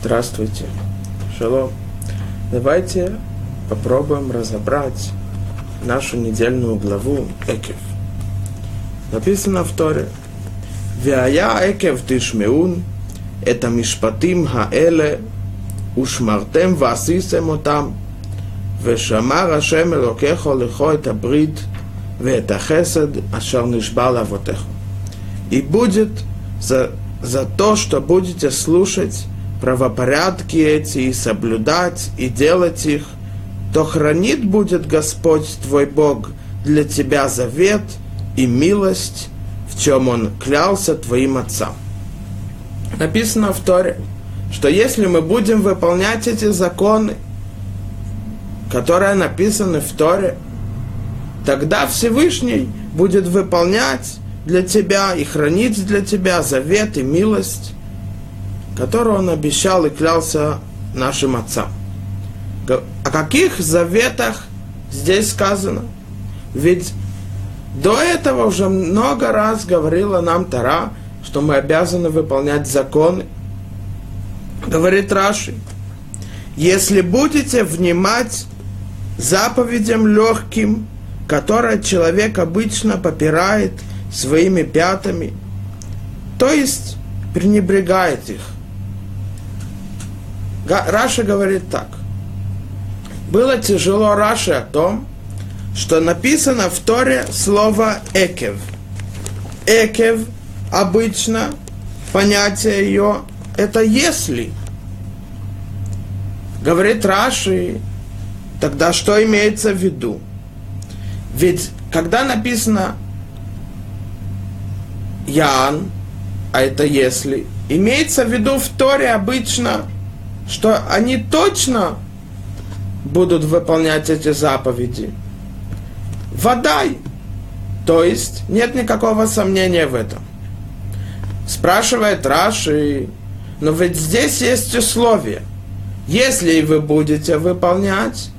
Здравствуйте. Шалом. Давайте попробуем разобрать нашу недельную главу Экев. Написано в Торе. Вяя Экев тишмеун, это мишпатим хаэле, ушмартем ועשיתם אותם, ושמר השם אלוקיך לך את הברית ואת החסד אשר נשבע לאבותיך. И будет за, за то, что будете слушать правопорядки эти и соблюдать, и делать их, то хранит будет Господь твой Бог для тебя завет и милость, в чем Он клялся твоим отцам. Написано в Торе, что если мы будем выполнять эти законы, которые написаны в Торе, тогда Всевышний будет выполнять для тебя и хранить для тебя завет и милость, которую он обещал и клялся нашим отцам. О каких заветах здесь сказано? Ведь до этого уже много раз говорила нам Тара, что мы обязаны выполнять законы. Говорит Раши, если будете внимать заповедям легким, которые человек обычно попирает своими пятами, то есть пренебрегает их – Раша говорит так. Было тяжело Раше о том, что написано в Торе слово «экев». «Экев» обычно, понятие ее, это «если». Говорит Раши, тогда что имеется в виду? Ведь когда написано «ян», а это «если», имеется в виду в Торе обычно – что они точно будут выполнять эти заповеди. Водай. То есть нет никакого сомнения в этом. Спрашивает Раши, но ведь здесь есть условие. Если вы будете выполнять,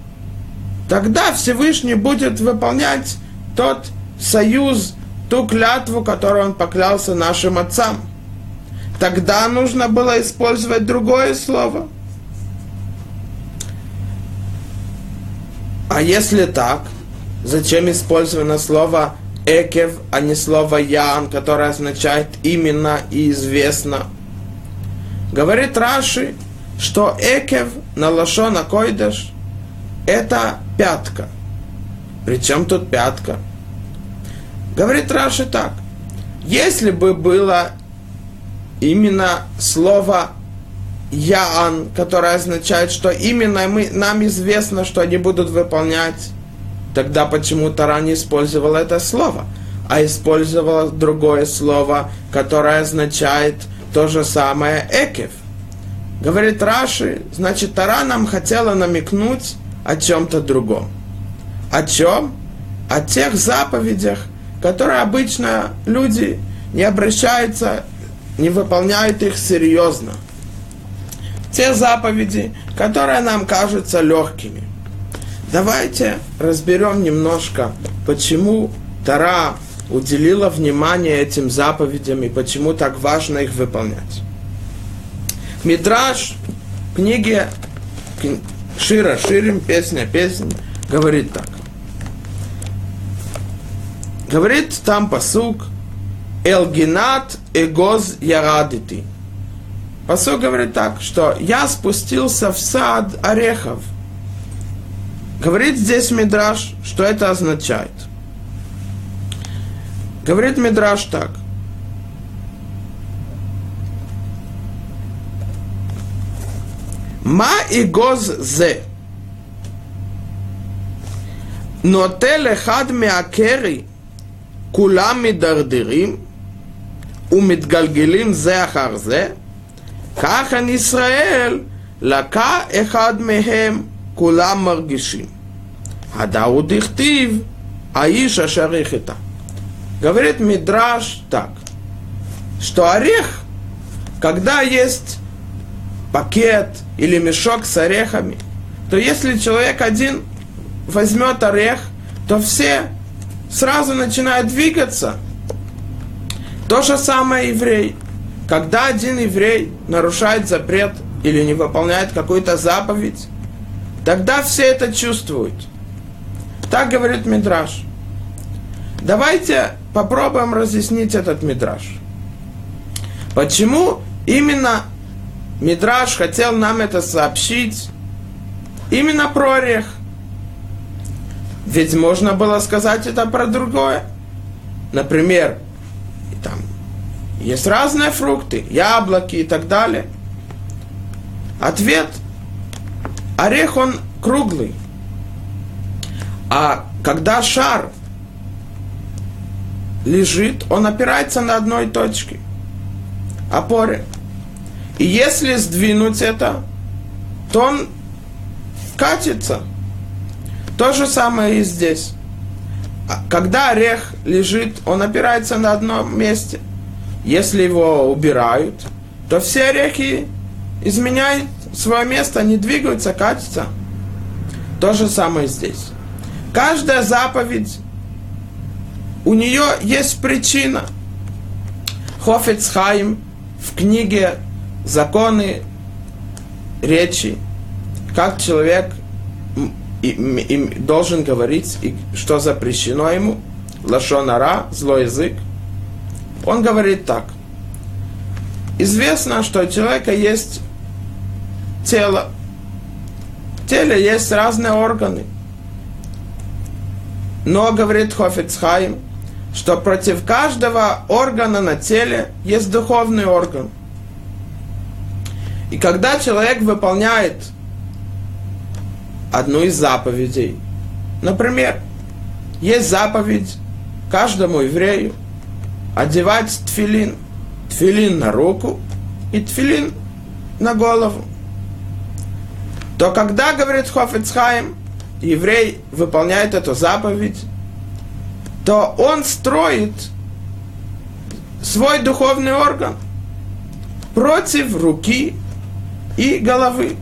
тогда Всевышний будет выполнять тот союз, ту клятву, которую он поклялся нашим отцам. Тогда нужно было использовать другое слово – А если так, зачем использовано слово «экев», а не слово «ян», которое означает «именно» и «известно»? Говорит Раши, что «экев» на лошона койдеш – это пятка. Причем тут пятка? Говорит Раши так. Если бы было именно слово Яан, которое означает, что именно мы, нам известно, что они будут выполнять, тогда почему Тара не использовала это слово, а использовала другое слово, которое означает то же самое Экев. Говорит Раши, значит, Тара нам хотела намекнуть о чем-то другом. О чем? О тех заповедях, которые обычно люди не обращаются, не выполняют их серьезно – те заповеди, которые нам кажутся легкими. Давайте разберем немножко, почему Тара уделила внимание этим заповедям и почему так важно их выполнять. Мидраж в книге Шира Ширим, песня песня, говорит так. Говорит там посук Элгинат эгоз ярадити. Посол говорит так, что я спустился в сад орехов. Говорит здесь Мидраш, что это означает. Говорит Мидраш так. Ма и гоз зе. Но телехад меакери кулами дардирим умитгальгелим зе ахар зе. ככה ישראל לקה אחד מהם, כולם מרגישים. הדאו דכתיב, האיש אשר יחטא. Говорит Мидраш так, что орех, когда есть пакет или мешок с орехами, то если человек один возьмет орех, то все сразу начинают двигаться. То же самое еврей. Когда один еврей нарушает запрет или не выполняет какую-то заповедь, тогда все это чувствуют. Так говорит Мидраш. Давайте попробуем разъяснить этот Мидраш. Почему именно Мидраш хотел нам это сообщить именно про орех? Ведь можно было сказать это про другое. Например, есть разные фрукты, яблоки и так далее. Ответ. Орех, он круглый. А когда шар лежит, он опирается на одной точке, опоре. И если сдвинуть это, то он катится. То же самое и здесь. А когда орех лежит, он опирается на одном месте. Если его убирают, то все орехи изменяют свое место, они двигаются, катятся. То же самое здесь. Каждая заповедь, у нее есть причина. Хофецхайм в книге «Законы речи», как человек им, им должен говорить, и что запрещено ему, лашонара, злой язык, он говорит так. Известно, что у человека есть тело. В теле есть разные органы. Но, говорит Хофицхайм, что против каждого органа на теле есть духовный орган. И когда человек выполняет одну из заповедей. Например, есть заповедь каждому еврею одевать тфилин. Тфилин на руку и тфилин на голову. То когда, говорит Хофицхайм, еврей выполняет эту заповедь, то он строит свой духовный орган против руки и головы.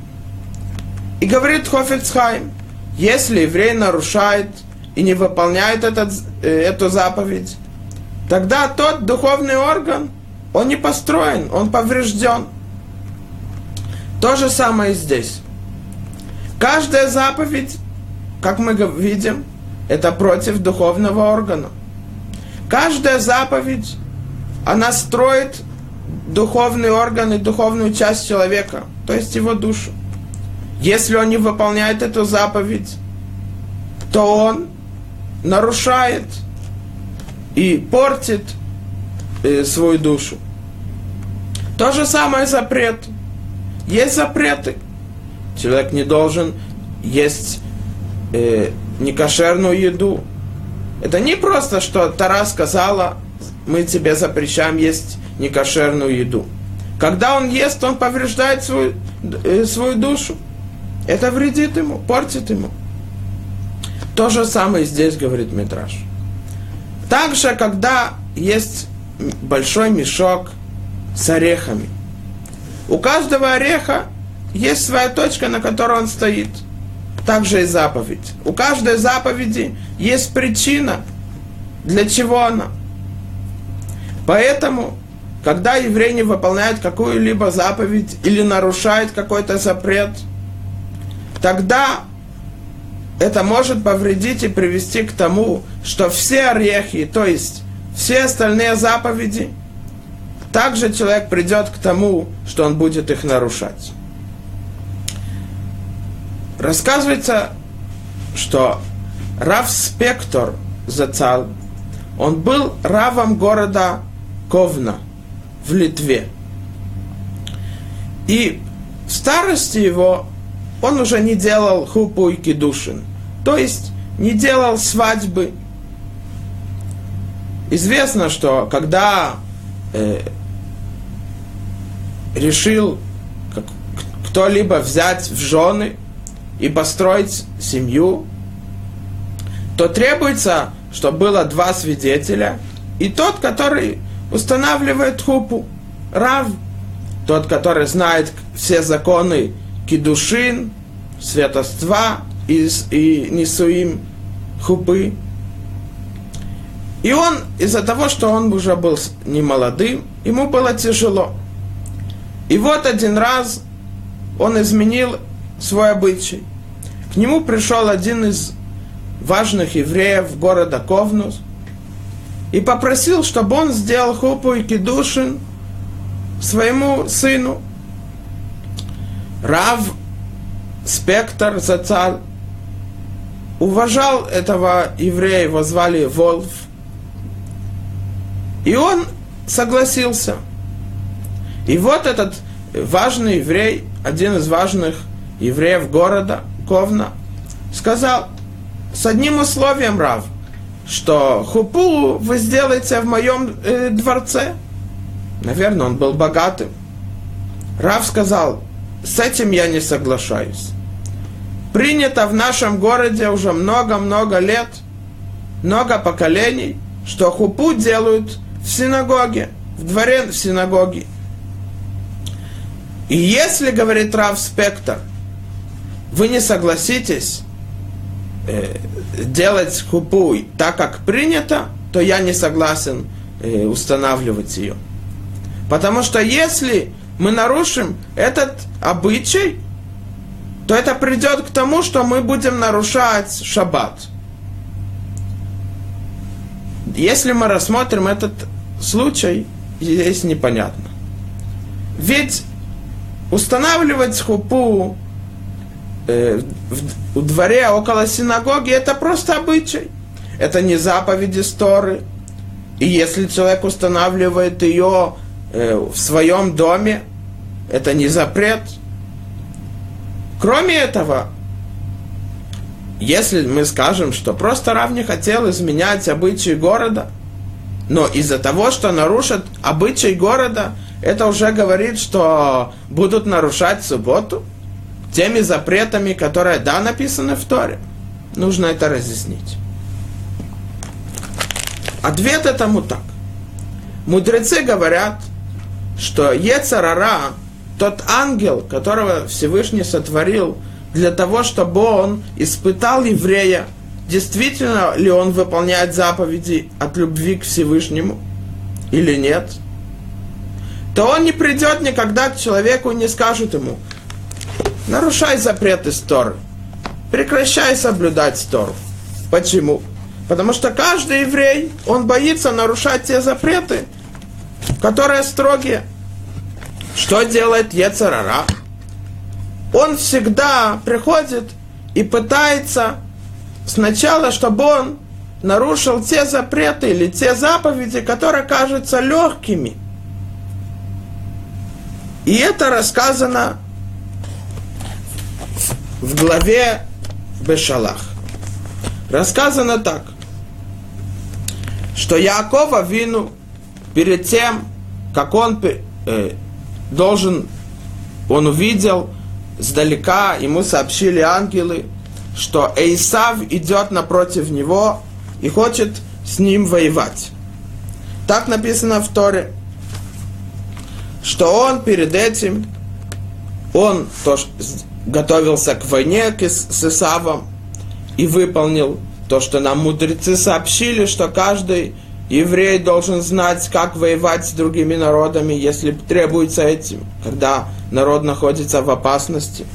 И говорит Хофицхайм, если еврей нарушает и не выполняет этот, э, эту заповедь, тогда тот духовный орган, он не построен, он поврежден. То же самое и здесь. Каждая заповедь, как мы видим, это против духовного органа. Каждая заповедь, она строит духовный орган и духовную часть человека, то есть его душу. Если он не выполняет эту заповедь, то он нарушает и портит э, свою душу. То же самое запрет. Есть запреты. Человек не должен есть э, некошерную еду. Это не просто, что Тара сказала, мы тебе запрещаем есть некошерную еду. Когда он ест, он повреждает свою, э, свою душу. Это вредит ему, портит ему. То же самое здесь говорит Митраш. Также, когда есть большой мешок с орехами, у каждого ореха есть своя точка, на которой он стоит. Также и заповедь. У каждой заповеди есть причина, для чего она. Поэтому, когда еврей не выполняет какую-либо заповедь или нарушает какой-то запрет – тогда это может повредить и привести к тому, что все орехи, то есть все остальные заповеди, также человек придет к тому, что он будет их нарушать. Рассказывается, что Рав Спектор Зацал, он был равом города Ковна в Литве. И в старости его он уже не делал хупу и кедушин. То есть не делал свадьбы. Известно, что когда э, решил кто-либо взять в жены и построить семью, то требуется, чтобы было два свидетеля, и тот, который устанавливает хупу, рав, тот, который знает все законы кидушин, святоства и, и несуим хупы. И он, из-за того, что он уже был не молодым, ему было тяжело. И вот один раз он изменил свой обычай. К нему пришел один из важных евреев города Ковнус и попросил, чтобы он сделал хупу и кедушин своему сыну. Рав Спектр Зацаль уважал этого еврея, его звали Волф. И он согласился. И вот этот важный еврей, один из важных евреев города Ковна, сказал с одним условием, Рав, что хупу вы сделаете в моем э, дворце. Наверное, он был богатым. Рав сказал, с этим я не соглашаюсь. Принято в нашем городе уже много-много лет, много поколений, что хупу делают в синагоге, в дворе в синагоге. И если, говорит Рав Спектр, вы не согласитесь э, делать хупу так, как принято, то я не согласен э, устанавливать ее. Потому что если мы нарушим этот обычай, то это придет к тому, что мы будем нарушать шаббат. Если мы рассмотрим этот случай, здесь непонятно. Ведь устанавливать хупу э, в, дворе около синагоги это просто обычай. Это не заповеди Сторы. И если человек устанавливает ее э, в своем доме, это не запрет. Кроме этого, если мы скажем, что просто Рав не хотел изменять обычаи города, но из-за того, что нарушат обычаи города, это уже говорит, что будут нарушать субботу теми запретами, которые, да, написаны в Торе. Нужно это разъяснить. Ответ этому так. Мудрецы говорят, что Ецарара тот ангел, которого Всевышний сотворил для того, чтобы он испытал еврея, действительно ли он выполняет заповеди от любви к Всевышнему или нет, то он не придет никогда к человеку и не скажет ему, нарушай запреты Торы, прекращай соблюдать Тору. Почему? Потому что каждый еврей, он боится нарушать те запреты, которые строгие. Что делает Ецарара? Он всегда приходит и пытается сначала, чтобы он нарушил те запреты или те заповеди, которые кажутся легкими. И это рассказано в главе Бешалах. Рассказано так, что Якова вину перед тем, как он э, должен, он увидел сдалека, ему сообщили ангелы, что Эйсав идет напротив него и хочет с ним воевать. Так написано в Торе, что он перед этим, он то, готовился к войне с Исавом и выполнил то, что нам мудрецы сообщили, что каждый Еврей должен знать, как воевать с другими народами, если требуется этим, когда народ находится в опасности.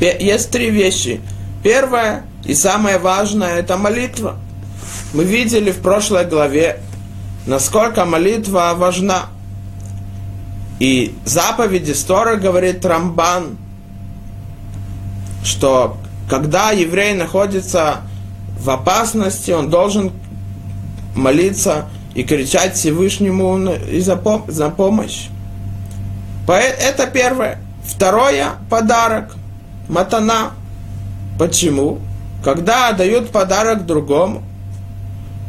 Есть три вещи. Первое и самое важное – это молитва. Мы видели в прошлой главе, насколько молитва важна. И заповеди Стора говорит Рамбан, что когда еврей находится в опасности, он должен молиться и кричать Всевышнему за, пом- за помощь. Это первое. Второе – подарок. Матана. Почему? Когда дают подарок другому,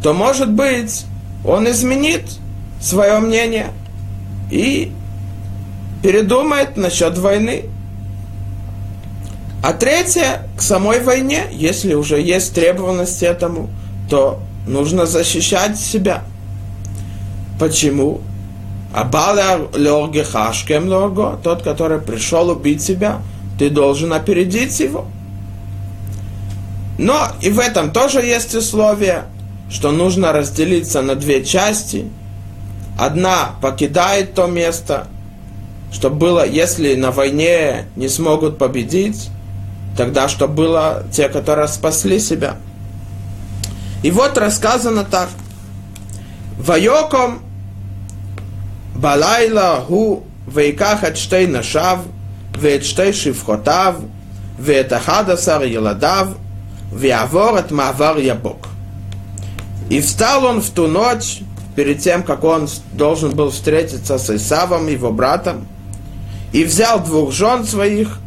то, может быть, он изменит свое мнение и передумает насчет войны. А третье, к самой войне, если уже есть требованность этому, то нужно защищать себя. Почему? Абаля лоргехашкем лорго, тот, который пришел убить себя, ты должен опередить его. Но и в этом тоже есть условие, что нужно разделиться на две части. Одна покидает то место, чтобы было, если на войне не смогут победить, тогда чтобы было те, которые спасли себя. И вот рассказано так. Вайоком Балайла гу вейках эдштей нашав, вэдштей шивхотав, вэдахадасар еладав, веавор от мавар ябок. И встал он в ту ночь, перед тем, как он должен был встретиться с Исавом, его братом, и взял двух жен своих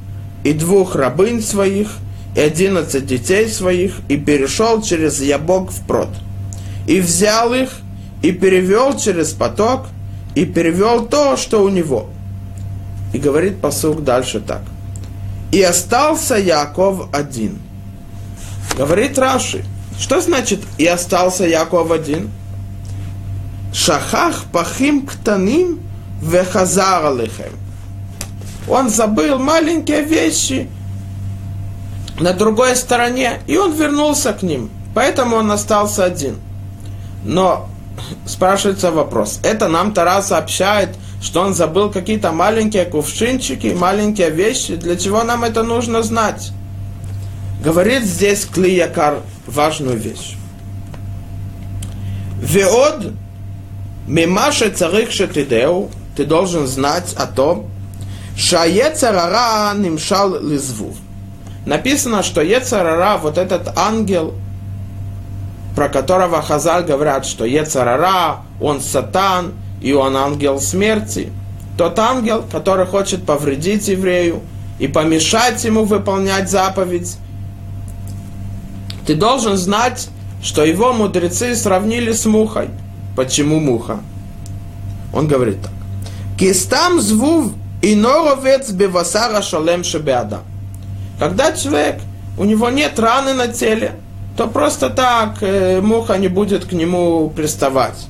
и двух рабынь своих, и одиннадцать детей своих, и перешел через Ябок впрод. И взял их, и перевел через поток, и перевел то, что у него. И говорит посук дальше так. И остался Яков один. Говорит Раши, что значит «и остался Яков один»? Шахах пахим ктаним вехазар алихем. Он забыл маленькие вещи на другой стороне, и он вернулся к ним. Поэтому он остался один. Но спрашивается вопрос. Это нам Тара сообщает, что он забыл какие-то маленькие кувшинчики, маленькие вещи. Для чего нам это нужно знать? Говорит здесь Клиякар важную вещь. Веод мимаше царих шетидеу, ты должен знать о том, шаецарара нимшал лизвув. Написано, что Ецарара, вот этот ангел, про которого Хазаль говорят, что Ецарара, он сатан, и он ангел смерти. Тот ангел, который хочет повредить еврею и помешать ему выполнять заповедь. Ты должен знать, что его мудрецы сравнили с мухой. Почему муха? Он говорит так. Кистам звув и норовец бевасара шалем шебеада. Когда человек, у него нет раны на теле, то просто так э, муха не будет к нему приставать.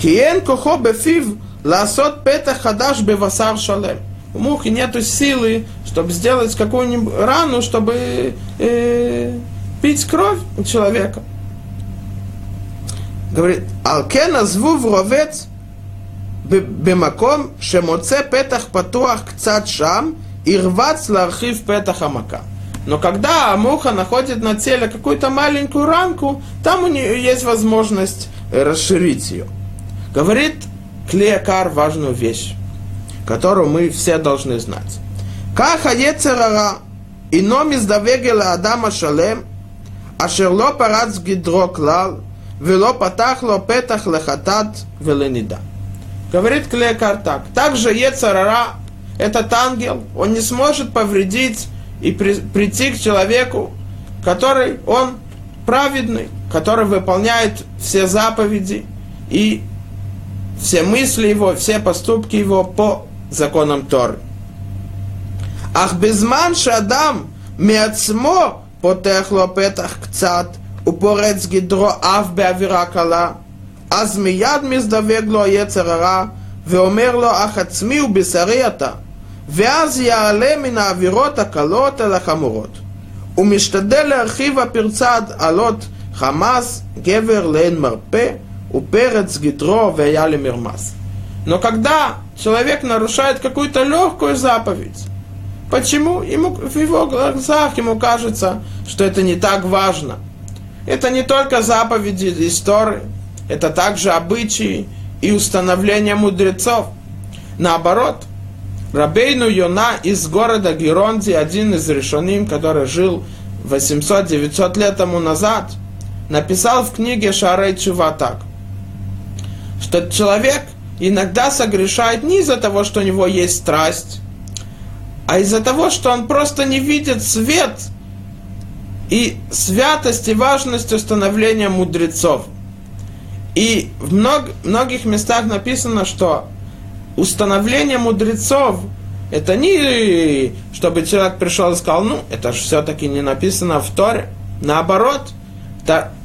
Киен кохо бефив ласот пета хадаш бевасар шалем. У мухи нет силы, чтобы сделать какую-нибудь рану, чтобы э, пить кровь у человека. Говорит, алкена звув ровец бемаком шемоце петах патуах кцат шам – Ирвац лархив пета хамака. Но когда муха находит на теле какую-то маленькую ранку, там у нее есть возможность э, расширить ее. Говорит Клеякар важную вещь, которую мы все должны знать. Каха Ецерара, ином из Давегела Адама Шалем, Ашерло Парац Гидро Клал, Вело Патахло Петах Лехатат Веленида. Говорит Клеякар так. Также Ецерара этот ангел, он не сможет повредить и при, прийти к человеку, который он праведный, который выполняет все заповеди и все мысли его, все поступки его по законам Торы. Ах безман шадам מעצמו פותח לו פתח קצת ופורץ גדרו אף באווירה קלה, אז מיד מזדווג לו היצר הרע ואומר לו, אך עצמי ובשרי אתה. ואז יעלה מן האווירות הקלות אל החמורות. הוא משתדל להרחיב הפרצה עד עלות חמאס, גבר לאין מרפא, уперец гидро ваяли мирмас. Но когда человек нарушает какую-то легкую заповедь, почему ему, в его глазах ему кажется, что это не так важно? Это не только заповеди истории, это также обычаи и установления мудрецов. Наоборот, Рабейну Йона из города Геронди, один из решоним, который жил 800-900 лет тому назад, написал в книге Шарей Чува так что человек иногда согрешает не из-за того, что у него есть страсть, а из-за того, что он просто не видит свет и святость и важность установления мудрецов. И в мног, многих местах написано, что установление мудрецов это не чтобы человек пришел и сказал, ну, это же все-таки не написано в Торе. Наоборот,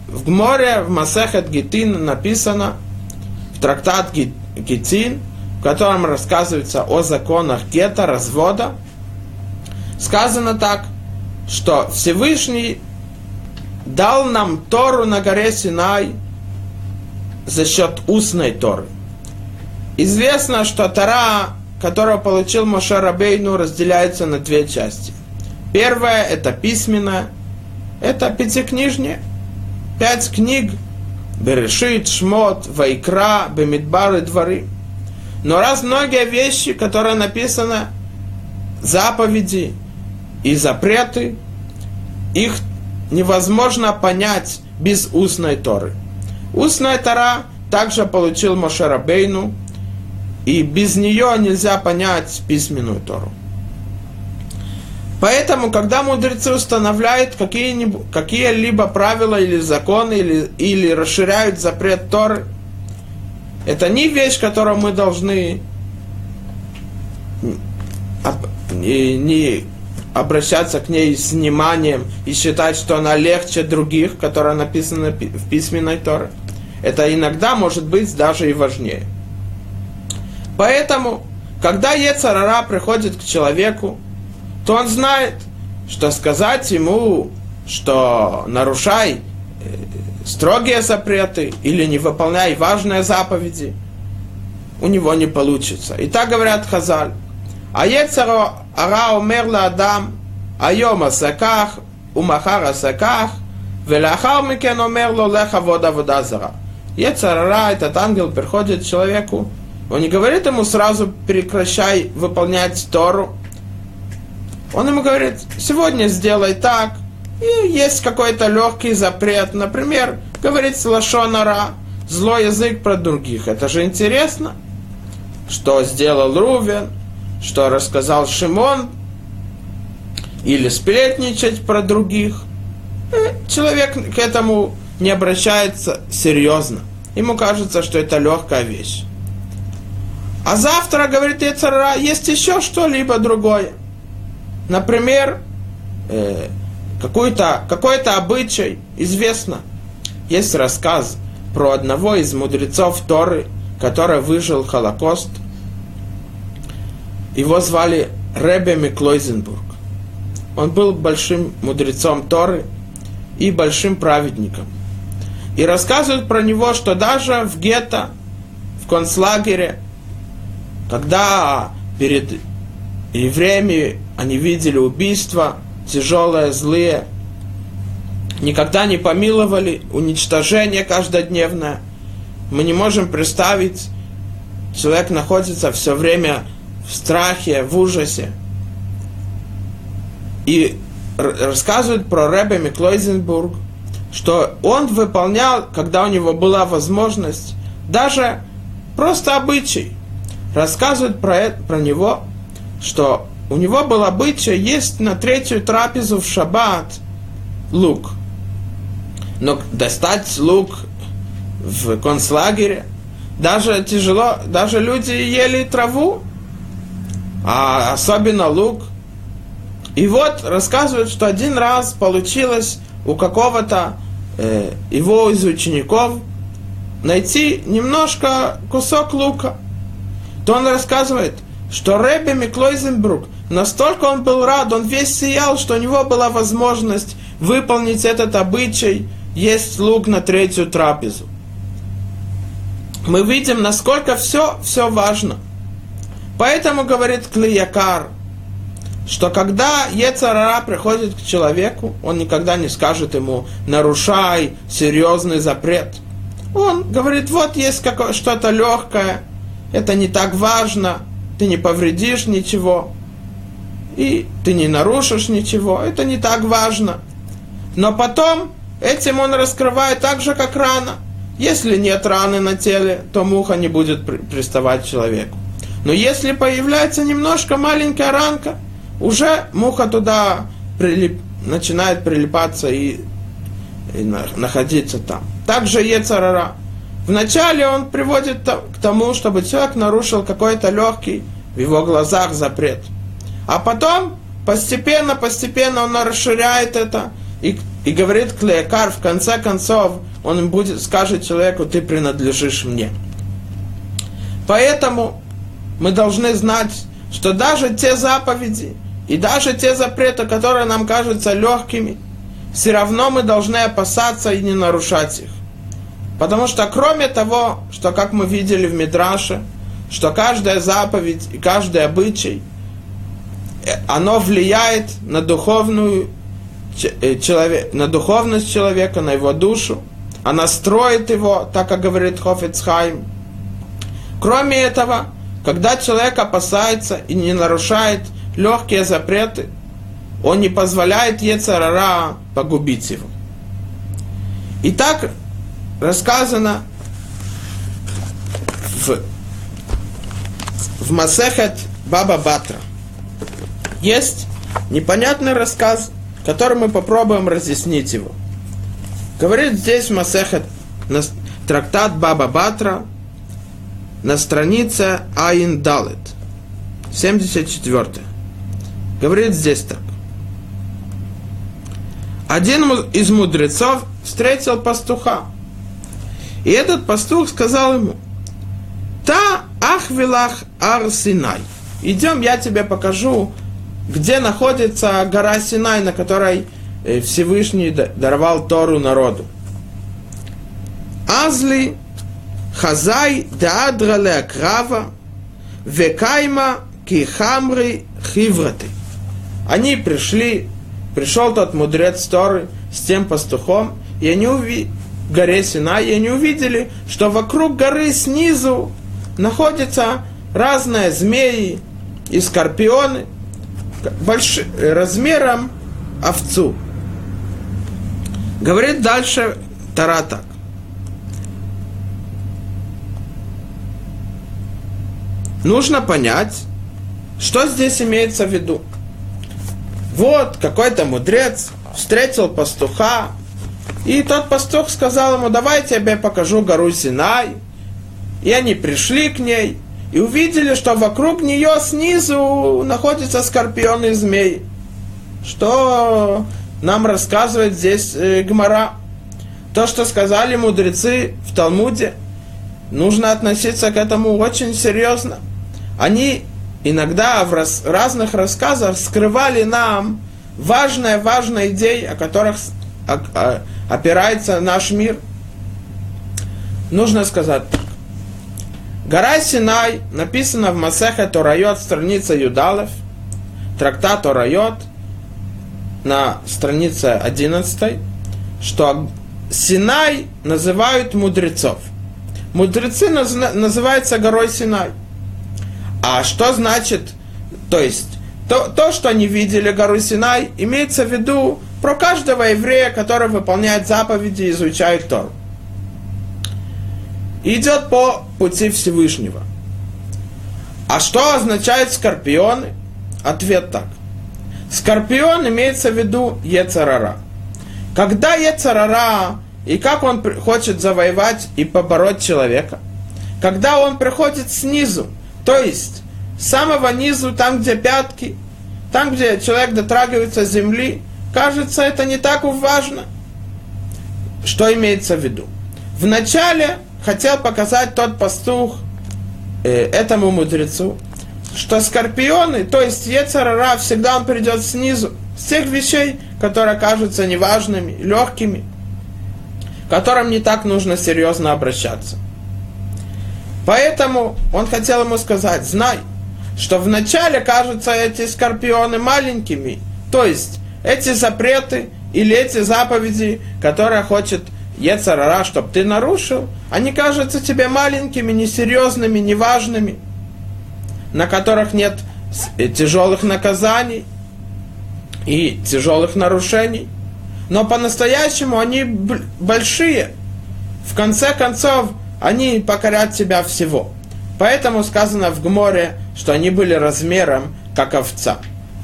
в море, в Масехет Гитин написано, в трактат Гитин, в котором рассказывается о законах гета, развода, сказано так, что Всевышний дал нам Тору на горе Синай за счет устной Торы. Известно, что Тора которую получил Моше Рабейну, разделяется на две части. Первая – это письменная, это пятикнижнее, пять книг, Берешит, Шмот, Вайкра, Бемидбар и Дворы. Но раз многие вещи, которые написаны, заповеди и запреты, их невозможно понять без устной Торы. Устная Тора также получил Мошерабейну, и без нее нельзя понять письменную Тору. Поэтому, когда мудрецы устанавливают какие-либо правила или законы, или, или расширяют запрет Торы, это не вещь, которую мы должны не, обращаться к ней с вниманием и считать, что она легче других, которые написаны в письменной Торе. Это иногда может быть даже и важнее. Поэтому, когда Ецарара приходит к человеку, то он знает, что сказать ему, что нарушай э, строгие запреты или не выполняй важные заповеди, у него не получится. И так говорят Хазаль. А Ецаро Ара умерла Адам, Айома Саках, Умахара Саках, Велахар Микен умерло Леха Вода вода зара. Ецарара, этот ангел, приходит к человеку он не говорит ему сразу прекращай выполнять Тору. Он ему говорит, сегодня сделай так, и есть какой-то легкий запрет, например, говорит лошонара, злой язык про других. Это же интересно, что сделал Рувен, что рассказал Шимон, или сплетничать про других. И человек к этому не обращается серьезно. Ему кажется, что это легкая вещь. А завтра, говорит Ецара, есть еще что-либо другое. Например, э, какой-то какой обычай известно. Есть рассказ про одного из мудрецов Торы, который выжил Холокост. Его звали Ребе Миклойзенбург. Он был большим мудрецом Торы и большим праведником. И рассказывают про него, что даже в гетто, в концлагере, когда перед евреями они видели убийства, тяжелые, злые, никогда не помиловали, уничтожение каждодневное. Мы не можем представить, человек находится все время в страхе, в ужасе. И рассказывают про Ребе Миклойзенбург, что он выполнял, когда у него была возможность, даже просто обычай. Рассказывают про, про него, что у него был обычай есть на третью трапезу в шаббат лук. Но достать лук в концлагере даже тяжело, даже люди ели траву, а особенно лук – и вот рассказывают, что один раз получилось у какого-то э, его из учеников найти немножко кусок лука. То он рассказывает, что Рэбби Миклойзенбрук, настолько он был рад, он весь сиял, что у него была возможность выполнить этот обычай, есть лук на третью трапезу. Мы видим, насколько все, все важно. Поэтому, говорит Клиякар, что когда Ецарара приходит к человеку, он никогда не скажет ему «нарушай серьезный запрет». Он говорит, вот есть что-то легкое, это не так важно, ты не повредишь ничего, и ты не нарушишь ничего, это не так важно. Но потом этим он раскрывает так же, как рана. Если нет раны на теле, то муха не будет приставать человеку. Но если появляется немножко маленькая ранка, уже муха туда прилип, начинает прилипаться и, и находиться там. Также Ецарара. Вначале он приводит к тому, чтобы человек нарушил какой-то легкий в его глазах запрет. А потом постепенно, постепенно он расширяет это и, и говорит Клеякар, в конце концов, он будет, скажет человеку, ты принадлежишь мне. Поэтому мы должны знать, что даже те заповеди, и даже те запреты, которые нам кажутся легкими, все равно мы должны опасаться и не нарушать их. Потому что кроме того, что как мы видели в Мидраше, что каждая заповедь и каждый обычай, э, оно влияет на духовную э, человек, на духовность человека, на его душу, она строит его, так как говорит Хофицхайм. Кроме этого, когда человек опасается и не нарушает легкие запреты, он не позволяет Ецарара погубить его. И так рассказано в, в Масехет Баба Батра. Есть непонятный рассказ, который мы попробуем разъяснить его. Говорит здесь Масехет, трактат Баба Батра, на странице Айн Далет, 74. Говорит здесь так. Один из мудрецов встретил пастуха. И этот пастух сказал ему, Та ахвилах ар Синай. Идем, я тебе покажу, где находится гора Синай, на которой э, Всевышний даровал Тору народу. Азли Хазай даадрале крава, векайма кихамри хивраты. Они пришли, пришел тот мудрец Торы с тем пастухом, и они горе Сина, и они увидели, что вокруг горы снизу находятся разные змеи и скорпионы больш... размером овцу. Говорит дальше Тара так. нужно понять, что здесь имеется в виду. Вот какой-то мудрец встретил пастуха, и тот пастух сказал ему, давай я тебе покажу гору Синай. И они пришли к ней и увидели, что вокруг нее снизу находятся скорпионы и змеи. Что нам рассказывает здесь э, Гмара. То, что сказали мудрецы в Талмуде, нужно относиться к этому очень серьезно они иногда в раз, разных рассказах скрывали нам важные идеи, о которых о, о, опирается наш мир. Нужно сказать так. Гора Синай написана в Масехе Торайот, страница Юдалев, трактат Торайот, на странице 11, что Синай называют мудрецов. Мудрецы называются горой Синай – а что значит, то есть, то, то, что они видели гору Синай, имеется в виду про каждого еврея, который выполняет заповеди и изучает Тору. Идет по пути Всевышнего. А что означает скорпионы? Ответ так. Скорпион имеется в виду Ецарара. Когда Ецарара и как он хочет завоевать и побороть человека, когда он приходит снизу, то есть, с самого низу, там, где пятки, там, где человек дотрагивается земли, кажется, это не так важно. Что имеется в виду? Вначале хотел показать тот пастух э, этому мудрецу, что скорпионы, то есть Ецарара, всегда он придет снизу, с тех вещей, которые кажутся неважными, легкими, которым не так нужно серьезно обращаться. Поэтому он хотел ему сказать, знай, что вначале кажутся эти скорпионы маленькими, то есть эти запреты или эти заповеди, которые хочет Ецарара, чтобы ты нарушил, они кажутся тебе маленькими, несерьезными, неважными, на которых нет э, тяжелых наказаний и тяжелых нарушений. Но по-настоящему они большие. В конце концов, они покорят тебя всего. Поэтому сказано в Гморе, что они были размером, как овца.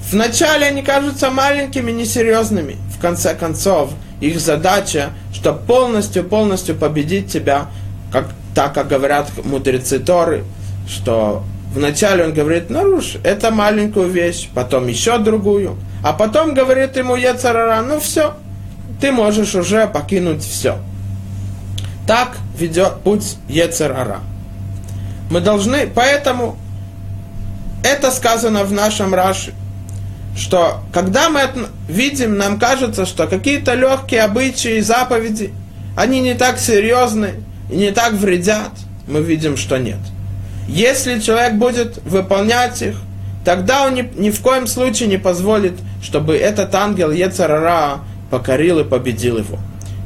Вначале они кажутся маленькими, несерьезными. В конце концов, их задача, чтобы полностью-полностью победить тебя, как, так как говорят мудрецы Торы, что вначале он говорит, нарушь это маленькую вещь, потом еще другую, а потом говорит ему Ецарара, ну все, ты можешь уже покинуть все. Так ведет путь Ецерара. Мы должны, поэтому это сказано в нашем Раши, что когда мы это видим, нам кажется, что какие-то легкие обычаи и заповеди, они не так серьезны и не так вредят, мы видим, что нет. Если человек будет выполнять их, тогда он ни, ни в коем случае не позволит, чтобы этот ангел Ецарара покорил и победил его.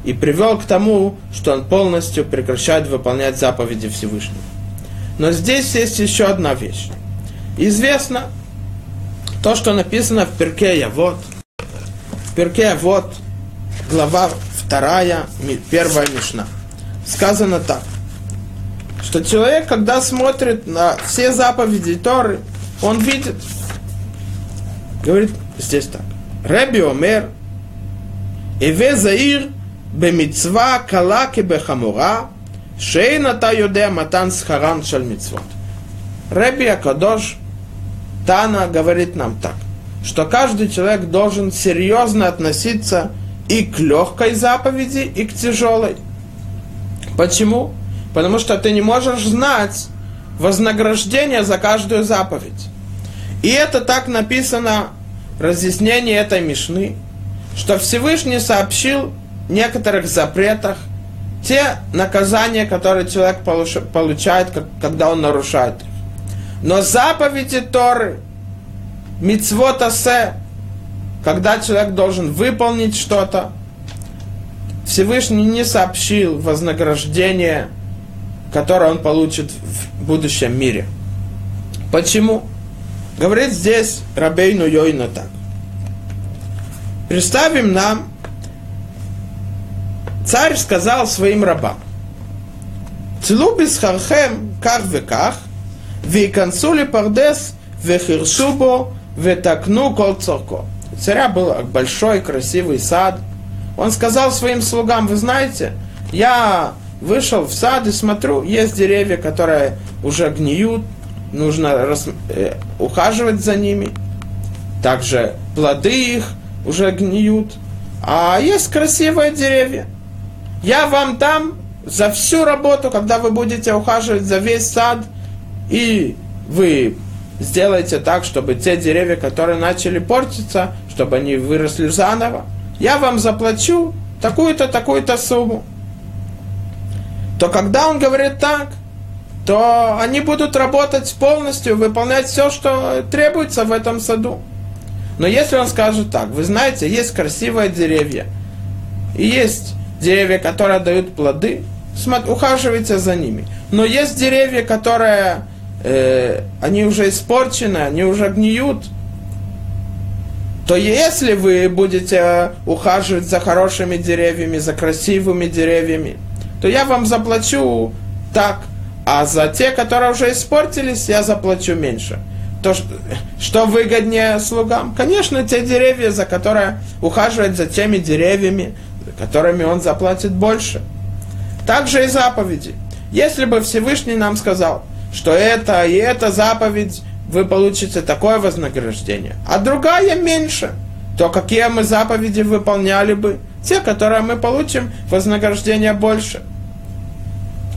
И привел к тому, что он полностью прекращает выполнять заповеди Всевышнего. Но здесь есть еще одна вещь. Известно то, что написано в Перке Вот. В Перке Вот, глава вторая, первая Мишна. Сказано так, что человек, когда смотрит на все заповеди Торы, он видит, говорит здесь так, Реби Омер, Эве Заир, Бемицва Калаки Бехамура, Шейна та юдея матан схаран шаль митцвот. Рэби Акадош Тана говорит нам так, что каждый человек должен серьезно относиться и к легкой заповеди, и к тяжелой. Почему? Потому что ты не можешь знать вознаграждение за каждую заповедь. И это так написано в разъяснении этой Мишны, что Всевышний сообщил некоторых запретах – те наказания, которые человек получает, когда он нарушает их. Но заповеди Торы, мицвот асе, когда человек должен выполнить что-то, Всевышний не сообщил вознаграждение, которое он получит в будущем мире. Почему? Говорит здесь Рабейну Йойна так. Представим нам, царь сказал своим рабам, Цлу хархем ках веках, вейкансули пардес, вехиршубо, ветакну кол цорко. У царя был большой красивый сад. Он сказал своим слугам, вы знаете, я вышел в сад и смотрю, есть деревья, которые уже гниют, нужно рас, э, ухаживать за ними. Также плоды их уже гниют. А есть красивые деревья. Я вам дам за всю работу, когда вы будете ухаживать за весь сад, и вы сделаете так, чтобы те деревья, которые начали портиться, чтобы они выросли заново, я вам заплачу такую-то, такую-то сумму. То когда он говорит так, то они будут работать полностью, выполнять все, что требуется в этом саду. Но если он скажет так, вы знаете, есть красивые деревья, и есть деревья, которые дают плоды, ухаживайте за ними. Но есть деревья, которые э, они уже испорчены, они уже гниют, то если вы будете ухаживать за хорошими деревьями, за красивыми деревьями, то я вам заплачу так, а за те, которые уже испортились, я заплачу меньше. То, что выгоднее слугам? Конечно, те деревья, за которые ухаживать за теми деревьями, которыми он заплатит больше. Также и заповеди. Если бы Всевышний нам сказал, что это и эта заповедь, вы получите такое вознаграждение, а другая меньше, то какие мы заповеди выполняли бы? Те, которые мы получим вознаграждение больше.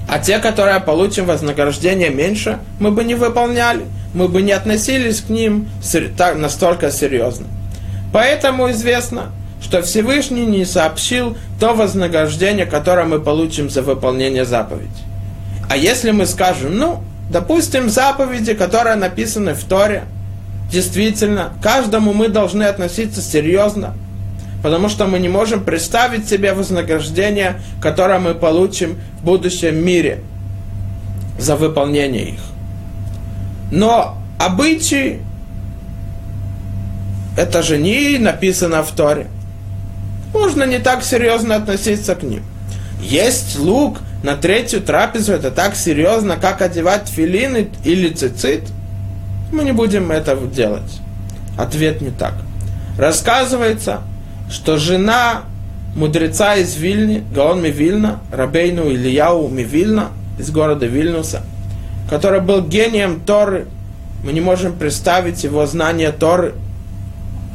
А те, которые получим вознаграждение меньше, мы бы не выполняли, мы бы не относились к ним настолько серьезно. Поэтому известно, что Всевышний не сообщил то вознаграждение, которое мы получим за выполнение заповедей. А если мы скажем, ну, допустим, заповеди, которые написаны в Торе, действительно, каждому мы должны относиться серьезно, потому что мы не можем представить себе вознаграждение, которое мы получим в будущем мире за выполнение их. Но обычаи, это же не написано в Торе – можно не так серьезно относиться к ним. Есть лук на третью трапезу, это так серьезно, как одевать филины или цицит. Мы не будем этого делать. Ответ не так. Рассказывается, что жена мудреца из Вильни, Гаон Мивильна, Рабейну Ильяу Мивильна, из города Вильнюса, который был гением Торы, мы не можем представить его знание Торы –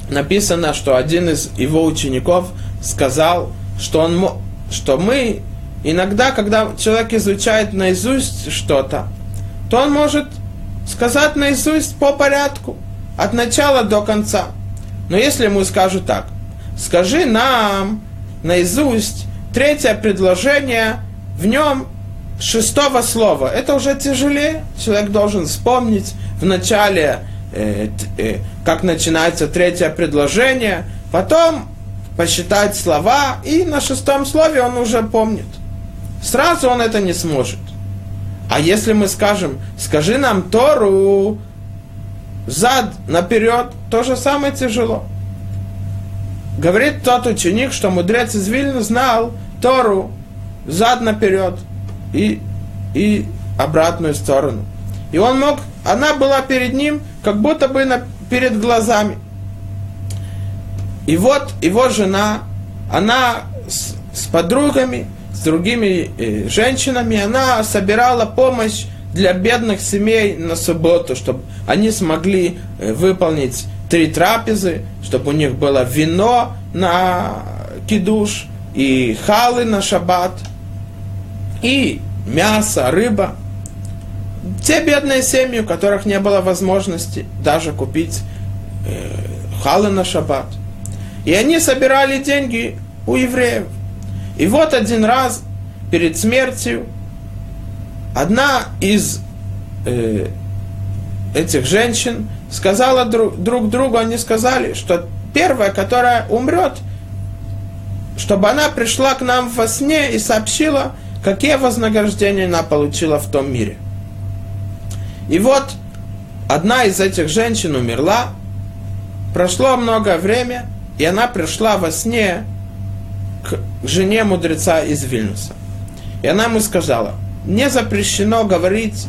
написано, что один из его учеников сказал, что, он, что мы иногда, когда человек изучает наизусть что-то, то он может сказать наизусть по порядку, от начала до конца. Но если ему скажут так, скажи нам наизусть третье предложение, в нем шестого слова это уже тяжелее. Человек должен вспомнить в начале, э, э, как начинается третье предложение, потом посчитать слова, и на шестом слове он уже помнит. Сразу он это не сможет. А если мы скажем, скажи нам Тору зад наперед, то же самое тяжело. Говорит тот ученик, что мудрец из Вильна знал Тору зад наперед и, и обратную сторону. И он мог, она была перед ним, как будто бы на, перед глазами. И вот его жена, она с, с подругами, с другими э, женщинами, она собирала помощь для бедных семей на субботу, чтобы они смогли э, выполнить три трапезы, чтобы у них было вино на кидуш и халы на шаббат, и мясо, рыба. Те бедные семьи, у которых не было возможности даже купить э, халы на шаббат. И они собирали деньги у евреев. И вот один раз перед смертью одна из э, этих женщин сказала друг, друг другу, они сказали, что первая, которая умрет, чтобы она пришла к нам во сне и сообщила, какие вознаграждения она получила в том мире. И вот одна из этих женщин умерла, прошло много времени, и она пришла во сне к жене мудреца из Вильнюса. И она ему сказала, мне запрещено говорить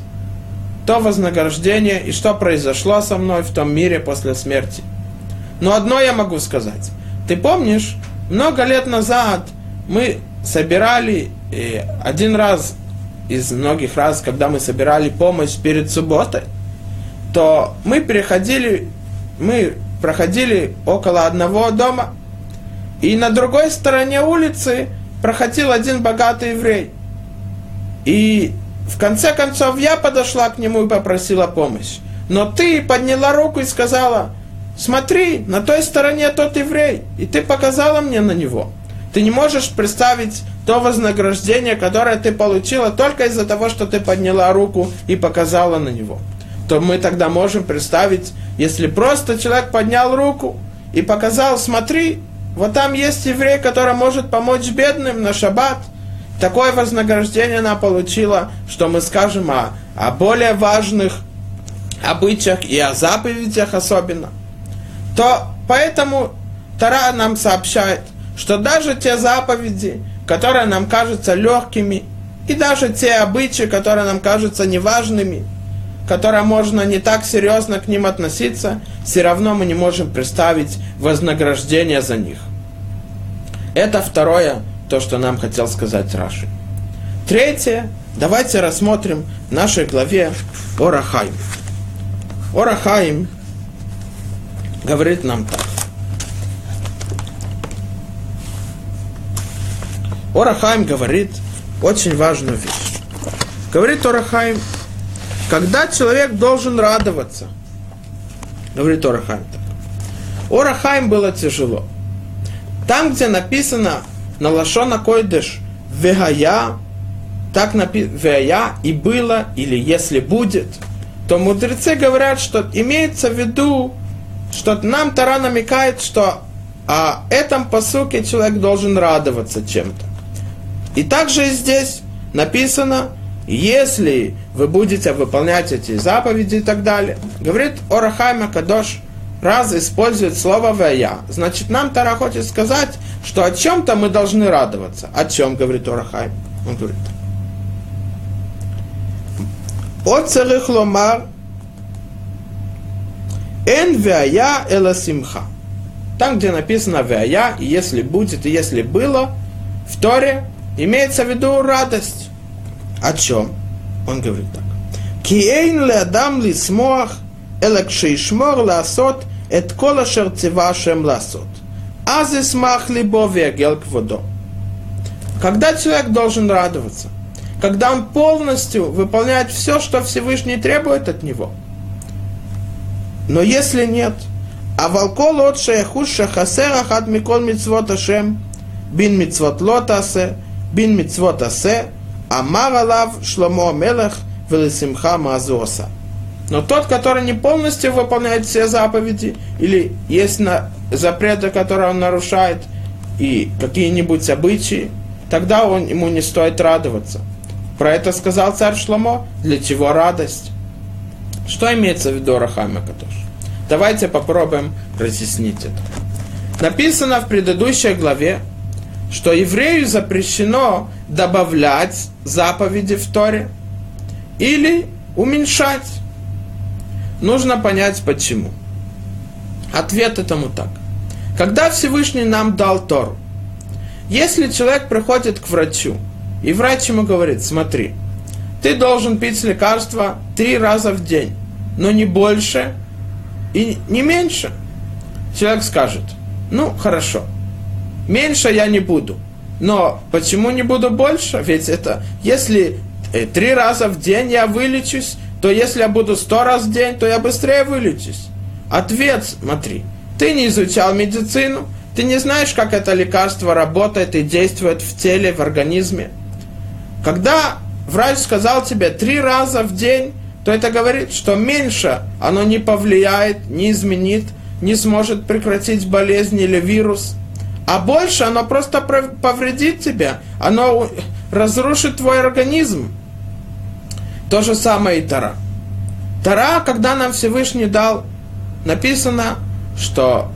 то вознаграждение и что произошло со мной в том мире после смерти. Но одно я могу сказать. Ты помнишь, много лет назад мы собирали один раз из многих раз, когда мы собирали помощь перед субботой, то мы переходили, мы проходили около одного дома, и на другой стороне улицы проходил один богатый еврей. И в конце концов я подошла к нему и попросила помощь. Но ты подняла руку и сказала, смотри, на той стороне тот еврей, и ты показала мне на него. Ты не можешь представить то вознаграждение, которое ты получила только из-за того, что ты подняла руку и показала на него. То мы тогда можем представить, если просто человек поднял руку и показал, смотри, вот там есть еврей, который может помочь бедным на шаббат. Такое вознаграждение она получила, что мы скажем о, о более важных обычаях и о заповедях особенно. То поэтому Тара нам сообщает, что даже те заповеди, которые нам кажутся легкими, и даже те обычаи, которые нам кажутся неважными, которые можно не так серьезно к ним относиться, все равно мы не можем представить вознаграждение за них. Это второе, то, что нам хотел сказать Раши. Третье, давайте рассмотрим в нашей главе Орахайм. Орахайм говорит нам так. Орахайм говорит очень важную вещь. Говорит Орахайм, когда человек должен радоваться, говорит Орахайм так. Орахайм было тяжело. Там, где написано на Лашона Койдыш Вегая, так написано Вегая и было, или если будет, то мудрецы говорят, что имеется в виду, что нам Тара намекает, что о этом посуке человек должен радоваться чем-то. И также здесь написано, если вы будете выполнять эти заповеди и так далее. Говорит Орахайма Кадош, раз использует слово «вая». Значит, нам Тара хочет сказать, что о чем-то мы должны радоваться. О чем, говорит Орахайм? Он говорит, от царих ломар эн вая эла симха. Там, где написано «вая», и если будет, и если было, в Торе имеется в виду радость. О чем? Он говорит так. Киэйн ле адам ли смоах, элек шейшмор ласот, эт кола шерцева шем ласот. Аз исмах либо вегел кводо. Когда человек должен радоваться? Когда он полностью выполняет все, что Всевышний требует от него. Но если нет, а волкол от шаяхуша хасерах от микол мицвот ашем, бин мицвот лотасе, бин мицвот асе, Амар Алав Шломо Мелех Велисимха Мазоса. Но тот, который не полностью выполняет все заповеди, или есть на запреты, которые он нарушает, и какие-нибудь обычаи, тогда он, ему не стоит радоваться. Про это сказал царь Шломо, для чего радость. Что имеется в виду Рахами Катош? Давайте попробуем разъяснить это. Написано в предыдущей главе, что еврею запрещено добавлять заповеди в Торе или уменьшать. Нужно понять почему. Ответ этому так. Когда Всевышний нам дал Тору, если человек приходит к врачу, и врач ему говорит, смотри, ты должен пить лекарства три раза в день, но не больше и не меньше. Человек скажет, ну хорошо, меньше я не буду, но почему не буду больше? Ведь это, если э, три раза в день я вылечусь, то если я буду сто раз в день, то я быстрее вылечусь. Ответ, смотри, ты не изучал медицину, ты не знаешь, как это лекарство работает и действует в теле, в организме. Когда врач сказал тебе три раза в день, то это говорит, что меньше оно не повлияет, не изменит, не сможет прекратить болезнь или вирус. А больше оно просто повредит тебя, оно разрушит твой организм. То же самое и Тара. Тара, когда нам Всевышний дал, написано, что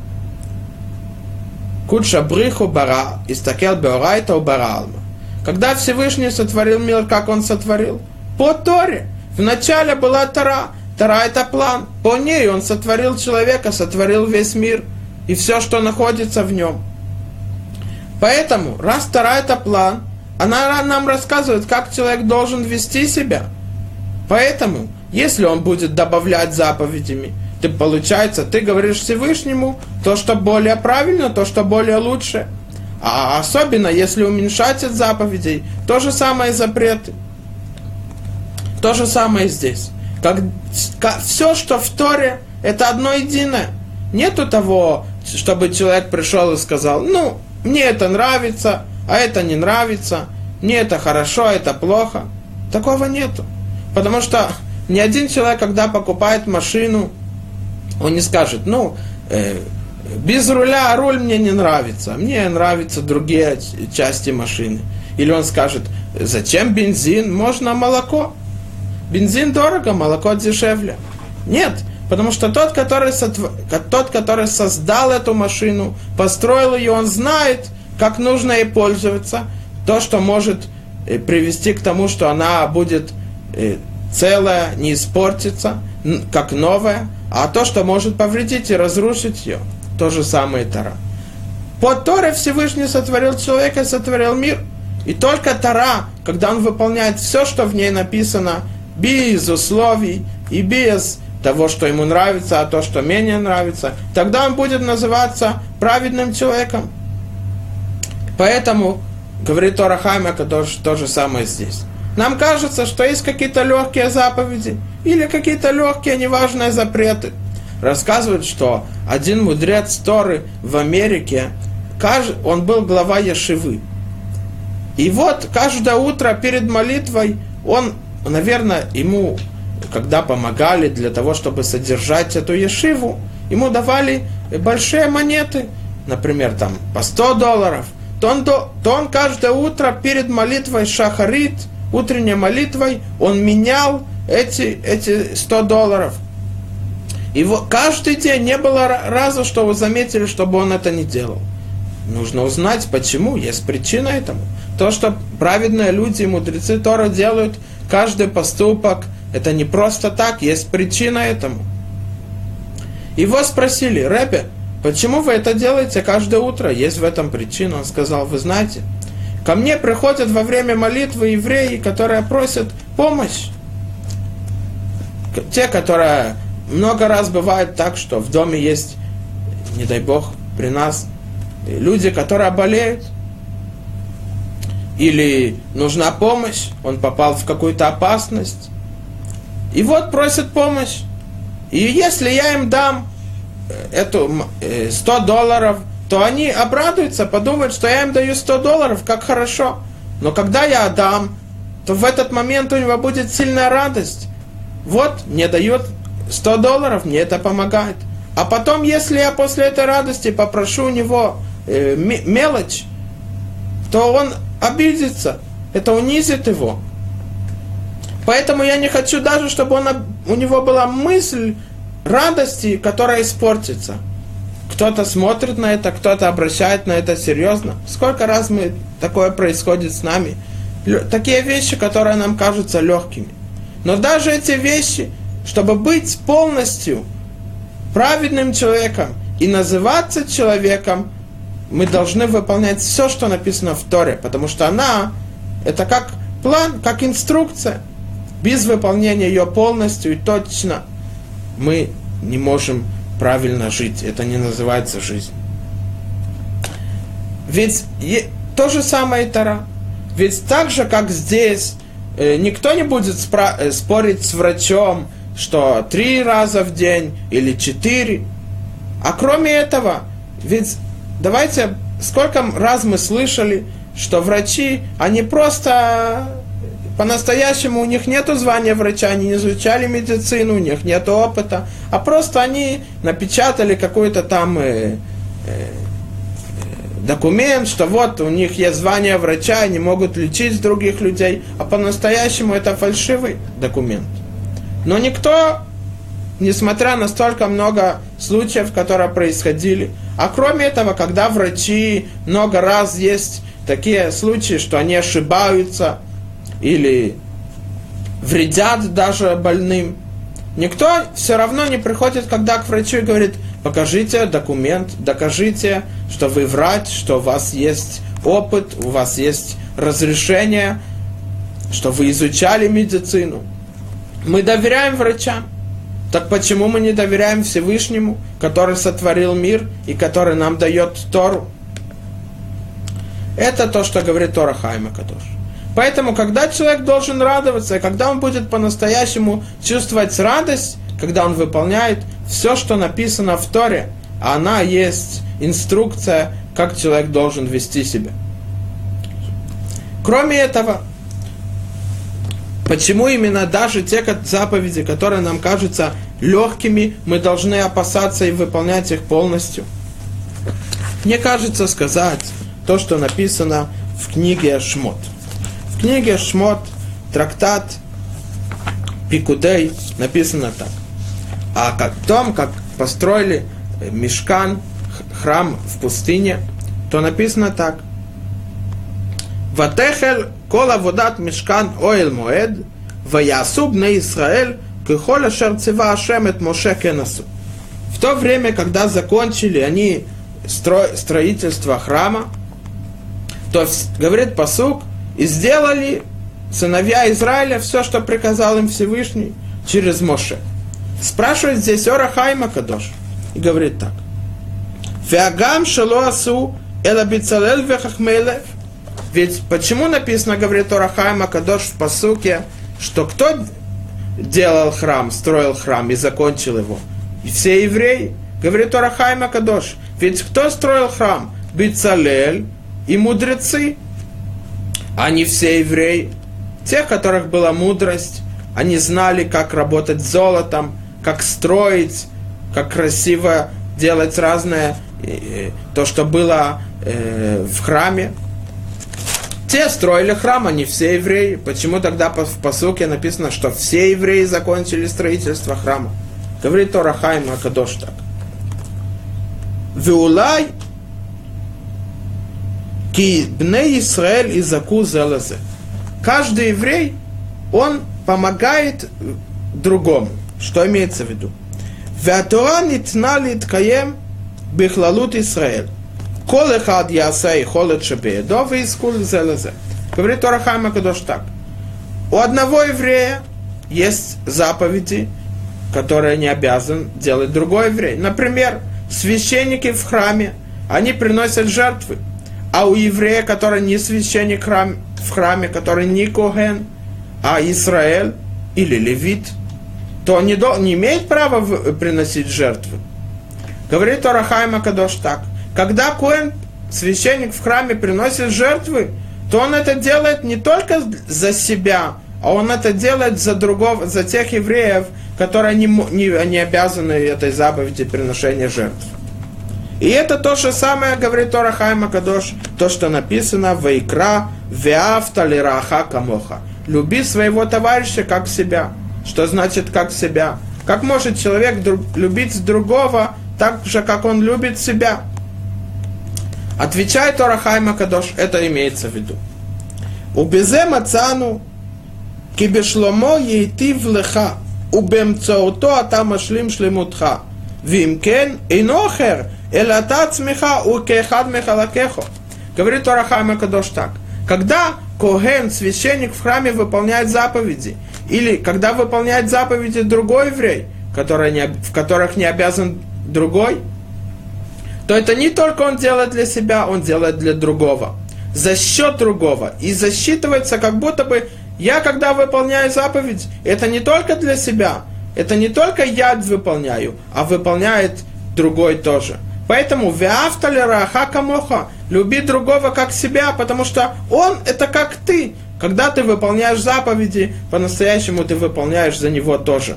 Кудша бриху бара, истакел беорайта у баралма. Когда Всевышний сотворил мир, как он сотворил? По Торе. Вначале была Тара. Тара это план. По ней он сотворил человека, сотворил весь мир и все, что находится в нем. Поэтому, раз Тара это план, она нам рассказывает, как человек должен вести себя. Поэтому, если он будет добавлять заповедями, ты, получается, ты говоришь Всевышнему то, что более правильно, то, что более лучше. А особенно, если уменьшать от заповедей, то же самое запреты. То же самое здесь. Как, как, все, что в Торе, это одно единое. Нету того, чтобы человек пришел и сказал, ну, мне это нравится, а это не нравится, мне это хорошо, а это плохо. Такого нету. Потому что ни один человек, когда покупает машину, он не скажет, ну, э, без руля руль мне не нравится, мне нравятся другие части машины. Или он скажет, зачем бензин, можно молоко. Бензин дорого, молоко дешевле. Нет, потому что тот который, сотв... тот, который создал эту машину, построил ее, он знает, как нужно ей пользоваться. То, что может э, привести к тому, что она будет э, целая, не испортится, как новая, а то, что может повредить и разрушить ее. То же самое Тара. По Торе Всевышний сотворил человека, сотворил мир. И только Тара, когда он выполняет все, что в ней написано, без условий и без того, что ему нравится, а то, что менее нравится, тогда он будет называться праведным человеком. Поэтому, говорит Тора Хаймака, то, то же самое здесь. Нам кажется, что есть какие-то легкие заповеди или какие-то легкие неважные запреты. Рассказывают, что один мудрец Торы в Америке, он был глава Яшивы. И вот каждое утро перед молитвой он, наверное, ему, когда помогали для того, чтобы содержать эту Яшиву, ему давали большие монеты, например, там по 100 долларов, то он, то он каждое утро перед молитвой Шахарит – утренней молитвой он менял эти, эти 100 долларов. И вот каждый день не было раза, что вы заметили, чтобы он это не делал. Нужно узнать, почему, есть причина этому. То, что праведные люди, мудрецы Тора делают, каждый поступок, это не просто так, есть причина этому. Его спросили, Рэбе, почему вы это делаете каждое утро? Есть в этом причина. Он сказал, вы знаете, Ко мне приходят во время молитвы евреи, которые просят помощь. Те, которые много раз бывает так, что в доме есть, не дай бог, при нас люди, которые болеют, или нужна помощь, он попал в какую-то опасность, и вот просит помощь. И если я им дам эту 100 э, долларов, то они обрадуются, подумают, что я им даю 100 долларов, как хорошо. Но когда я отдам то в этот момент у него будет сильная радость. Вот, мне дают 100 долларов, мне это помогает. А потом, если я после этой радости попрошу у него э, мелочь, то он обидится, это унизит его. Поэтому я не хочу даже, чтобы он, у него была мысль радости, которая испортится. Кто-то смотрит на это, кто-то обращает на это серьезно. Сколько раз мы, такое происходит с нами? Такие вещи, которые нам кажутся легкими. Но даже эти вещи, чтобы быть полностью праведным человеком и называться человеком, мы должны выполнять все, что написано в Торе, потому что она, это как план, как инструкция. Без выполнения ее полностью и точно мы не можем правильно жить. Это не называется жизнь. Ведь то же самое и Тара. Ведь так же, как здесь, э, никто не будет э, спорить с врачом, что три раза в день или четыре. А кроме этого, ведь давайте, сколько раз мы слышали, что врачи, они просто по-настоящему у них нет звания врача, они не изучали медицину, у них нет опыта, а просто они напечатали какой-то там э, э, документ, что вот у них есть звание врача, они могут лечить других людей, а по-настоящему это фальшивый документ. Но никто, несмотря на столько много случаев, которые происходили, а кроме этого, когда врачи много раз есть такие случаи, что они ошибаются, или вредят даже больным. Никто все равно не приходит, когда к врачу и говорит, покажите документ, докажите, что вы врач, что у вас есть опыт, у вас есть разрешение, что вы изучали медицину. Мы доверяем врачам. Так почему мы не доверяем Всевышнему, который сотворил мир и который нам дает Тору? Это то, что говорит Тора Хайма Кадош. Поэтому, когда человек должен радоваться, когда он будет по-настоящему чувствовать радость, когда он выполняет все, что написано в Торе, она есть инструкция, как человек должен вести себя. Кроме этого, почему именно даже те заповеди, которые нам кажутся легкими, мы должны опасаться и выполнять их полностью? Мне кажется сказать то, что написано в книге Шмот – в книге Шмот, трактат Пикудей написано так. А как том, как построили мешкан, храм в пустыне, то написано так. Ватехел кола водат мешкан оэл моэд, ваясуб на Израиль, кехоля шарцева ашемет моше кенасу. В то время, когда закончили они строительство храма, то говорит посук, и сделали сыновья Израиля все, что приказал им Всевышний через Моше. Спрашивает здесь Ора Хайма Кадош. И говорит так. Феагам шалуасу эла бицалел вехахмелев. Ведь почему написано, говорит Ора Хайма Кадош в посуке, что кто делал храм, строил храм и закончил его? Все евреи. Говорит Ора Хайма Кадош. Ведь кто строил храм? Бицалель и мудрецы. Они все евреи. Те, у которых была мудрость, они знали, как работать с золотом, как строить, как красиво делать разное, то, что было э, в храме. Те строили храм, они все евреи. Почему тогда в посуке написано, что все евреи закончили строительство храма? Говорит Тора Хайм Акадош так. Виулай Ки бне Исраэль и заку зелазе. Каждый еврей, он помогает э, другому. Что имеется в виду? Веатора нитна литкаем бихлалут Исраэль. Колехад эхад ясей холет шебеедо вейскуль зелазе. Говорит Орахай Макадош так. У одного еврея есть заповеди, которые не обязан делать другой еврей. Например, священники в храме, они приносят жертвы. А у еврея, который не священник храм, в храме, который не Коген, а Израиль или Левит, то он не, до, не имеет права в, приносить жертвы. Говорит Орахайма Кадош так. Когда Коэн, священник в храме, приносит жертвы, то он это делает не только за себя, а он это делает за другого, за тех евреев, которые не, не, не обязаны этой заповеди приношения жертв. И это то же самое, говорит Тора Хайма Кадош, то, что написано в Икра Веафта Лираха Камоха. Люби своего товарища как себя. Что значит как себя? Как может человек друг, любить другого так же, как он любит себя? Отвечает Тора Хайма Кадош, это имеется в виду. Убезе мацану кибешломо ейти влеха, убемцауто атамашлим шлемутха. Вим кен инохер элатат смеха укехад мехалакехо. Говорит Торахайма Кадош так. Когда Коген, священник в храме, выполняет заповеди, или когда выполняет заповеди другой еврей, который не, в которых не обязан другой, то это не только он делает для себя, он делает для другого. За счет другого. И засчитывается, как будто бы я, когда выполняю заповедь, это не только для себя, это не только я выполняю, а выполняет другой тоже. Поэтому веавталера хакамоха, люби другого как себя, потому что он это как ты. Когда ты выполняешь заповеди, по-настоящему ты выполняешь за него тоже.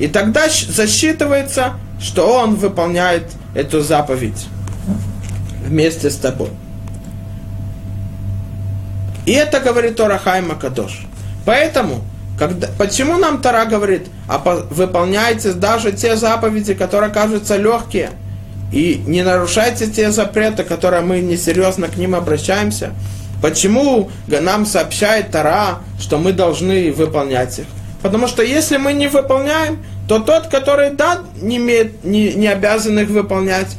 И тогда засчитывается, что он выполняет эту заповедь вместе с тобой. И это говорит Орахайма Кадош. Поэтому, когда, почему нам Тара говорит, а выполняйте даже те заповеди, которые кажутся легкие, и не нарушайте те запреты, которые мы несерьезно к ним обращаемся? Почему нам сообщает Тара, что мы должны выполнять их? Потому что если мы не выполняем, то тот, который да, не, имеет, не, не обязан их выполнять,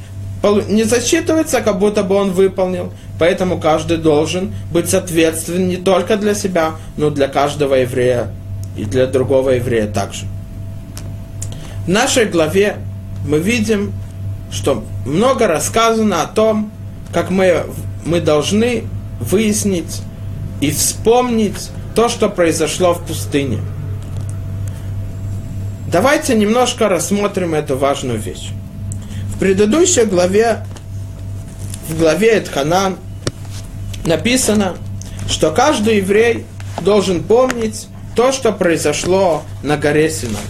не засчитывается, как будто бы он выполнил. Поэтому каждый должен быть ответственен не только для себя, но и для каждого еврея и для другого еврея также. В нашей главе мы видим, что много рассказано о том, как мы, мы должны выяснить и вспомнить то, что произошло в пустыне. Давайте немножко рассмотрим эту важную вещь. В предыдущей главе, в главе Эдханан, написано, что каждый еврей должен помнить то, что произошло на горе Синай.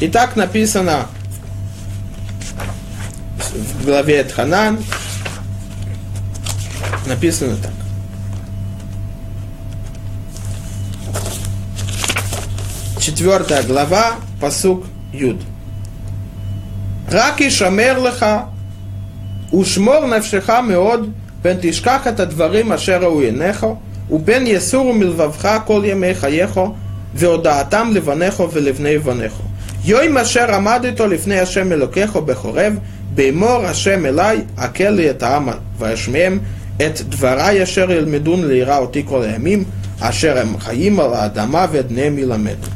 И так написано в главе Тханан, написано так. Четвертая глава, посук Юд. Раки шамер шамерлаха ушмор навшиха меод, пен тишках это дворим ашера уенехо, убен есуру милвавха кол ямей хаехо, חייך, והודעתם לבניך ולבני בניך. יום אשר עמד איתו לפני השם אלוקיך בחורב, באמור השם אלי, הקל לי את העם ואשמיהם את דבריי אשר ילמדון ליראה אותי כל הימים, אשר הם חיים על האדמה ואת בניהם ילמדו.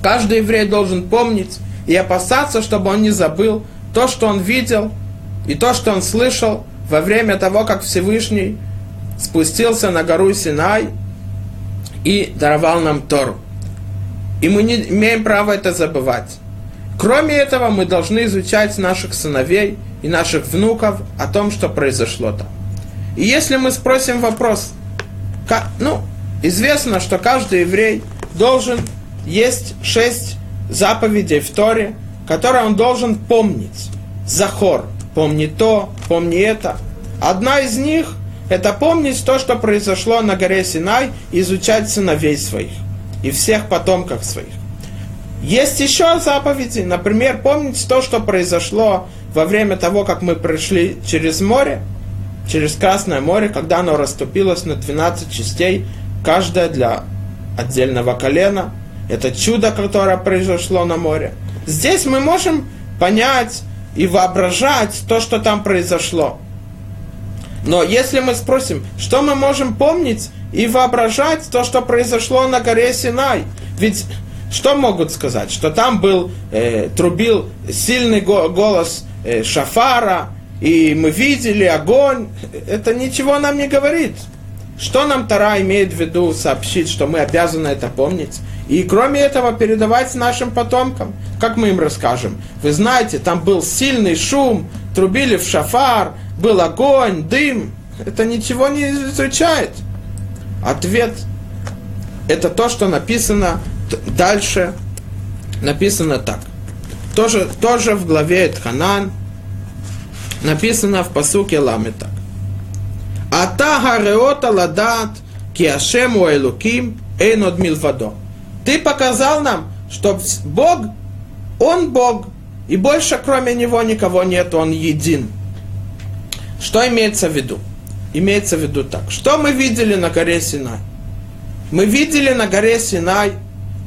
Каждый еврей должен помнить и опасаться, чтобы он не забыл то, что он видел, и то, что он слышал, во время того, как Всевышний спустился на гору Синай и даровал нам Тору. И мы не имеем права это забывать. Кроме этого, мы должны изучать наших сыновей и наших внуков о том, что произошло там. И если мы спросим вопрос, как, ну, известно, что каждый еврей должен есть шесть заповедей в Торе, которые он должен помнить. Захор помни то, помни это. Одна из них – это помнить то, что произошло на горе Синай, изучать сыновей своих и всех потомков своих. Есть еще заповеди, например, помнить то, что произошло во время того, как мы прошли через море, через Красное море, когда оно расступилось на 12 частей, каждая для отдельного колена. Это чудо, которое произошло на море. Здесь мы можем понять, и воображать то, что там произошло. Но если мы спросим, что мы можем помнить и воображать то, что произошло на горе Синай, ведь что могут сказать? Что там был, э, трубил сильный голос э, шафара, и мы видели огонь. Это ничего нам не говорит. Что нам Тара имеет в виду сообщить, что мы обязаны это помнить? И кроме этого передавать нашим потомкам. Как мы им расскажем? Вы знаете, там был сильный шум, трубили в шафар, был огонь, дым. Это ничего не изучает. Ответ – это то, что написано дальше. Написано так. Тоже, тоже в главе Эдханан написано в посуке Ламе так. Ата гареота ладат ки Ашему Элуким эйнод милвадо. Ты показал нам, что Бог, Он Бог, и больше кроме Него никого нет, Он един. Что имеется в виду? Имеется в виду так. Что мы видели на горе Синай? Мы видели на горе Синай,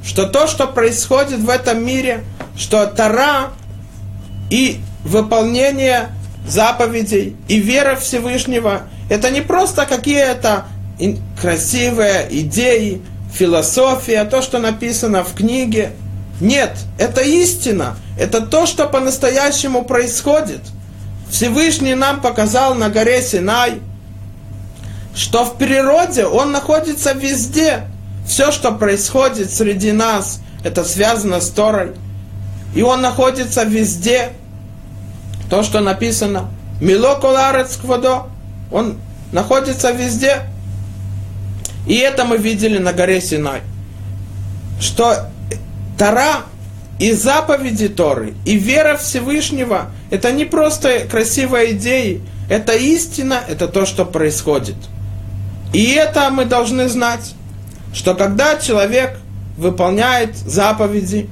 что то, что происходит в этом мире, что Тара и выполнение заповедей и вера Всевышнего, это не просто какие-то красивые идеи, философия, то, что написано в книге. Нет, это истина. Это то, что по-настоящему происходит. Всевышний нам показал на горе Синай, что в природе Он находится везде. Все, что происходит среди нас, это связано с Торой. И Он находится везде. То, что написано. Мило коларец квадо. Он находится везде. И это мы видели на горе Синай. Что Тара и заповеди Торы, и вера Всевышнего, это не просто красивые идеи, это истина, это то, что происходит. И это мы должны знать, что когда человек выполняет заповеди,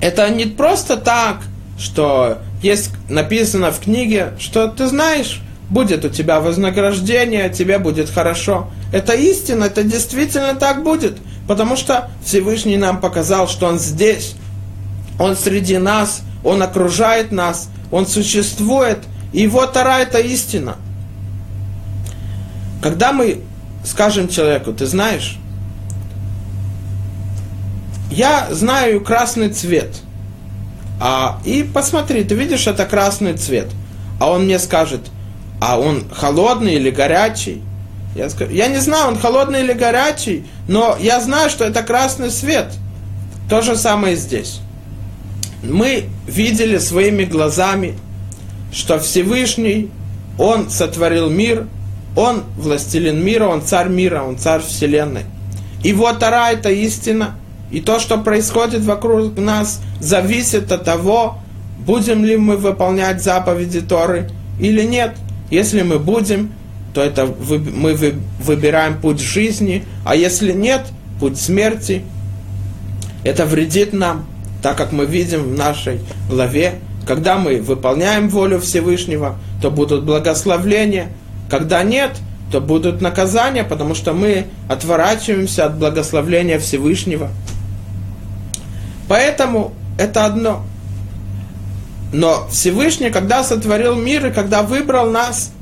это не просто так, что есть написано в книге, что ты знаешь, будет у тебя вознаграждение, тебе будет хорошо. Это истина, это действительно так будет, потому что Всевышний нам показал, что Он здесь, Он среди нас, Он окружает нас, Он существует, и Его Тара – это истина. Когда мы скажем человеку, ты знаешь, я знаю красный цвет, а, и посмотри, ты видишь, это красный цвет, а он мне скажет – а он холодный или горячий. Я, скажу, я не знаю, он холодный или горячий, но я знаю, что это красный свет. То же самое здесь. Мы видели своими глазами, что Всевышний, Он сотворил мир, Он властелин мира, Он царь мира, Он царь вселенной. И вот Тара – это истина. И то, что происходит вокруг нас, зависит от того, будем ли мы выполнять заповеди Торы или нет – если мы будем, то это мы выбираем путь жизни, а если нет, путь смерти. Это вредит нам, так как мы видим в нашей главе, когда мы выполняем волю Всевышнего, то будут благословления, когда нет, то будут наказания, потому что мы отворачиваемся от благословления Всевышнего. Поэтому это одно. Но Всевышний, когда сотворил мир и когда выбрал нас,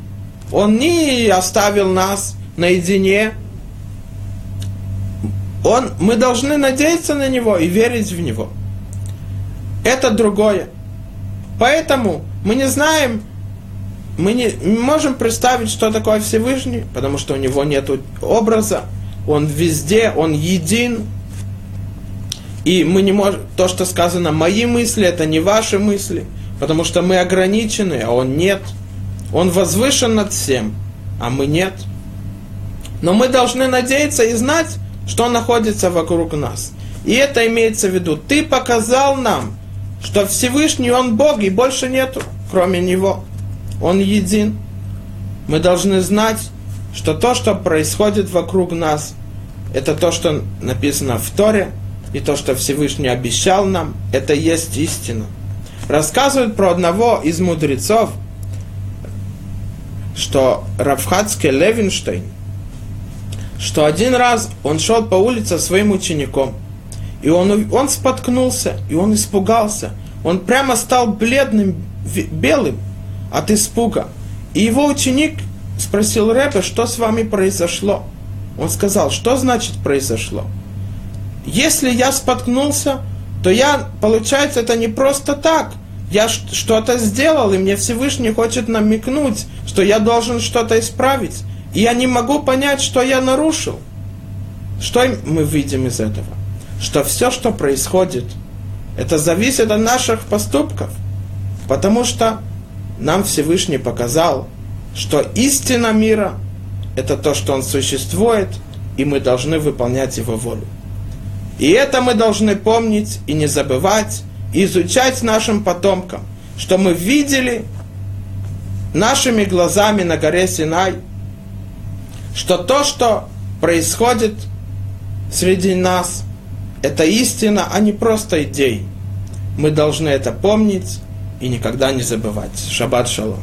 Он не оставил нас наедине. Он, мы должны надеяться на Него и верить в Него. Это другое. Поэтому мы не знаем, мы не, не можем представить, что такое Всевышний, потому что у него нет образа, он везде, он един. И мы не можем, то, что сказано, мои мысли, это не ваши мысли – Потому что мы ограничены, а он нет. Он возвышен над всем, а мы нет. Но мы должны надеяться и знать, что находится вокруг нас. И это имеется в виду. Ты показал нам, что Всевышний Он Бог, и больше нету, кроме Него. Он един. Мы должны знать, что то, что происходит вокруг нас, это то, что написано в Торе, и то, что Всевышний обещал нам, это есть истина рассказывают про одного из мудрецов, что Равхацкий Левинштейн, что один раз он шел по улице своим учеником, и он, он споткнулся, и он испугался. Он прямо стал бледным, белым от испуга. И его ученик спросил Рэпа, что с вами произошло. Он сказал, что значит произошло? Если я споткнулся, то я, получается, это не просто так. Я что-то сделал, и мне Всевышний хочет намекнуть, что я должен что-то исправить. И я не могу понять, что я нарушил. Что мы видим из этого? Что все, что происходит, это зависит от наших поступков. Потому что нам Всевышний показал, что истина мира – это то, что он существует, и мы должны выполнять Его волю. И это мы должны помнить и не забывать, и изучать нашим потомкам, что мы видели нашими глазами на горе Синай, что то, что происходит среди нас, это истина, а не просто идеи. Мы должны это помнить и никогда не забывать. Шаббат шалом.